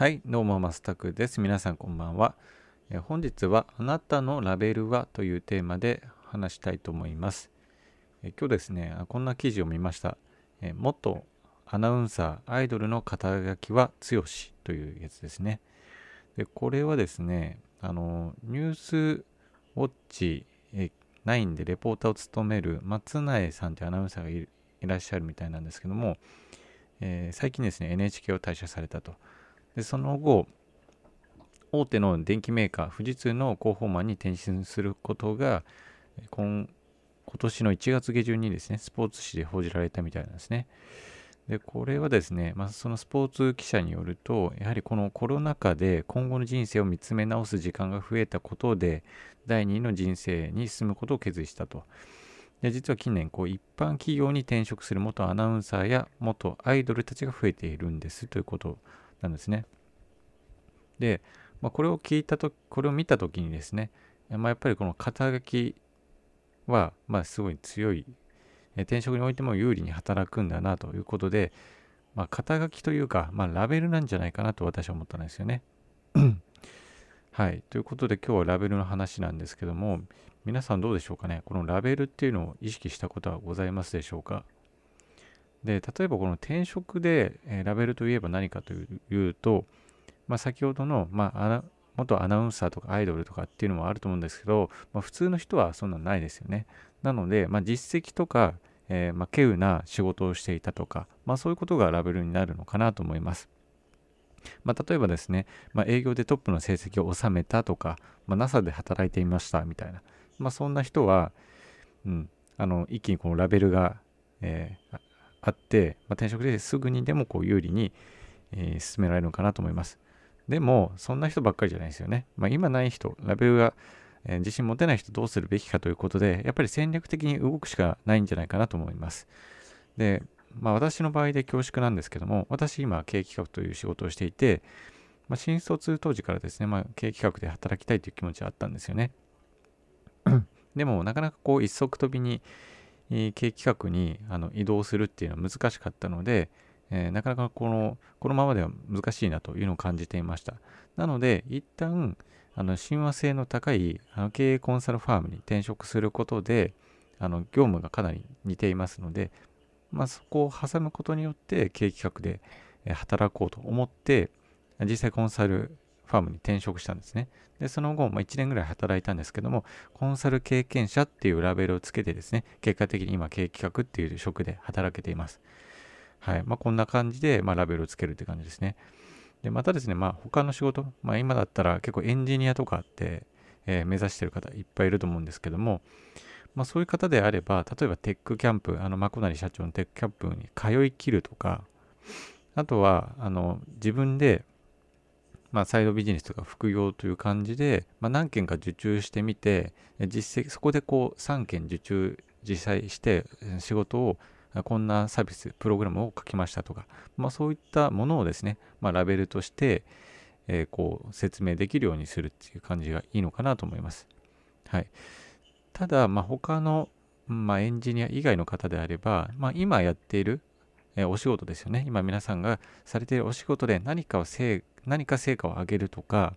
はい、どうもマスタクです。皆さんこんばんは。え本日はあなたのラベルはというテーマで話したいと思います。え今日ですね、こんな記事を見ました。え元アナウンサー、アイドルの肩書きは強しというやつですね。で、これはですね、あの、ニュースウォッチえ9でレポーターを務める松苗さんというアナウンサーがいいらっしゃるみたいなんですけども、えー最近ですね、NHK を退社されたと。で、その後、大手の電機メーカー、富士通の広報マンに転身することが、今今年の1月下旬にですね、スポーツ紙で報じられたみたいなんですね。で、これはですね、まあ、そのスポーツ記者によると、やはりこのコロナ禍で今後の人生を見つめ直す時間が増えたことで、第二の人生に進むことを決意したと。で実は近年こう一般企業に転職する元アナウンサーや元アイドルたちが増えているんですということなんですね。で、まあ、これを聞いたとこれを見た時にですね、まあ、やっぱりこの肩書きはまあすごい強いえ転職においても有利に働くんだなということで、まあ、肩書きというか、まあ、ラベルなんじゃないかなと私は思ったんですよね。はい。ということで今日はラベルの話なんですけども、皆さんどうでしょうかね？このラベルっていうのを意識したことはございますでしょうか？で、例えばこの転職で、えラベルといえば何かというと、まあ、先ほどの、まあ、元アナウンサーとかアイドルとかっていうのもあると思うんですけど、まあ、普通の人はそんなのないですよね。なので、まあ、実績とか、えーまあ、稀有な仕事をしていたとか、まあ、そういうことがラベルになるのかなと思います。まあ、例えばですね、まあ、営業でトップの成績を収めたとか、まあ、NASA で働いていましたみたいな、まあ、そんな人は、うん、あの一気にこのラベルが、えーあって、まあ、転職ですぐにでもこう有利に、えー進められるのかなと思います。でも、そんな人ばっかりじゃないですよね。まあ、今ない人、ラベルが、えー自信持てない人どうするべきかということで、やっぱり戦略的に動くしかないんじゃないかなと思います。で、まあ、私の場合で恐縮なんですけども、私今、経営企画という仕事をしていて、まあ、新卒当時からですね、まあ、経営企画で働きたいという気持ちはあったんですよね。でも、なかなかこう、一足飛びに、えー経営企画にあの移動するっていうのは難しかったので、えーなかなかこのこのままでは難しいなというのを感じていました。なので、一旦あの親和性の高いあの経営コンサルファームに転職することで、あの業務がかなり似ていますので、まあ、そこを挟むことによって経営企画で働こうと思って、実際コンサルファームに転職したんですね。で、その後、まあ、1年ぐらい働いたんですけども、コンサル経験者っていうラベルをつけてですね、結果的に今、経営企画っていう職で働けています。はい。まあ、こんな感じで、まあ、ラベルをつけるって感じですね。で、またですね、まあ、他の仕事、まあ、今だったら結構エンジニアとかって、えー目指してる方いっぱいいると思うんですけども、まあ、そういう方であれば、例えばテックキャンプ、あの、マコナリ社長のテックキャンプに通い切るとか、あとは、あの、自分で、まあ、サイドビジネスとか副業という感じで、まあ、何件か受注してみて、実績、そこでこう3件受注実際して仕事をこんなサービス、プログラムを書きましたとか、まあ、そういったものをですね、まあ、ラベルとして、えーこう説明できるようにするっていう感じがいいのかなと思います。はい。ただ、まあ、他の、まあ、エンジニア以外の方であれば、まあ、今やっている、えーお仕事ですよね。今皆さんがされているお仕事で何かを成何か成果を上げるとか、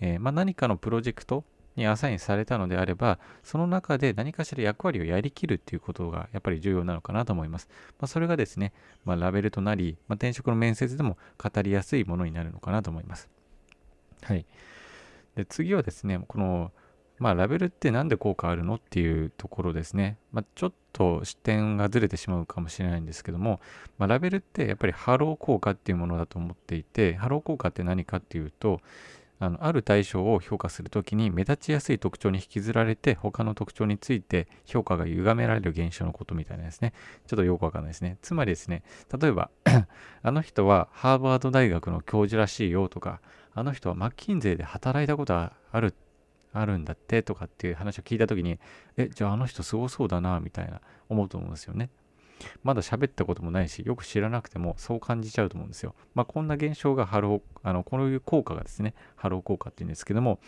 えーまあ、何かのプロジェクトにアサインされたのであれば、その中で何かしら役割をやりきるっていうことがやっぱり重要なのかなと思います。まあ、それがですね、まあ、ラベルとなり、ま、転職の面接でも語りやすいものになるのかなと思います。はい。で次はですね、この、まあ、ラベルって何で効果あるのっていうところですね。まあ、ちょっと視点がずれてしまうかもしれないんですけども、まあ、ラベルってやっぱりハロー効果っていうものだと思っていて、ハロー効果って何かっていうと、あのある対象を評価するときに目立ちやすい特徴に引きずられて他の特徴について評価が歪められる現象のことみたいなですね。ちょっとよくわかんないですね。つまりですね、例えば あの人はハーバード大学の教授らしいよとか、あの人はマッキンゼーで働いたことがあるって、あるんだってとかっていう話を聞いたときに、え、じゃああの人すごそうだなみたいな思うと思うんですよね。まだ喋ったこともないし、よく知らなくてもそう感じちゃうと思うんですよ。まあ、こんな現象がハロー、あの、こういう効果がですね、ハロー効果っていうんですけども、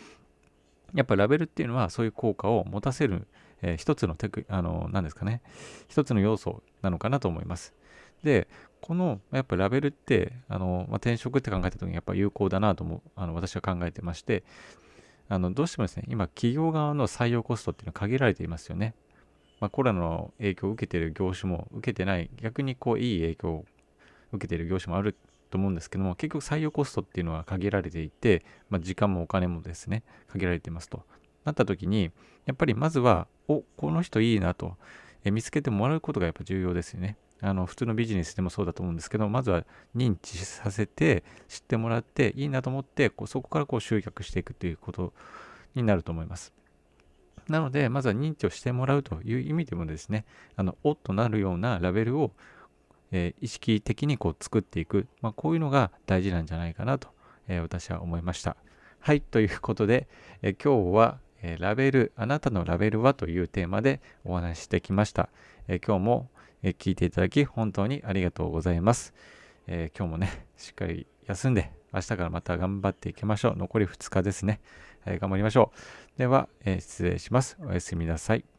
やっぱラベルっていうのはそういう効果を持たせる、えー一つのテク、あの、何ですかね、一つの要素なのかなと思います。で、このやっぱラベルってあの、まあ、転職って考えた時にやっぱ有効だなともあの私は考えてましてあのどうしてもですね今企業側の採用コストっていうのは限られていますよね、まあ、コロナの影響を受けている業種も受けてない逆にこういい影響を受けている業種もあると思うんですけども結局採用コストっていうのは限られていて、まあ、時間もお金もですね限られていますと。なった時にやっぱりまずはおこの人いいなと。え見つけてもらうことがやっぱ重要ですよね。あの普通のビジネスでもそうだと思うんですけどまずは認知させて知ってもらっていいなと思ってこうそこからこう集客していくということになると思います。なのでまずは認知をしてもらうという意味でもですねあのおっとなるようなラベルを、えー、意識的にこう作っていく、まあ、こういうのが大事なんじゃないかなと、えー、私は思いました。はいということで、えー、今日はラベル、あなたのラベルはというテーマでお話ししてきました。え今日もえ聞いていただき本当にありがとうございます、えー、今日もね、しっかり休んで、明日からまた頑張っていきましょう。残り2日ですね。えー、頑張りましょう。では、えー、失礼します。おやすみなさい。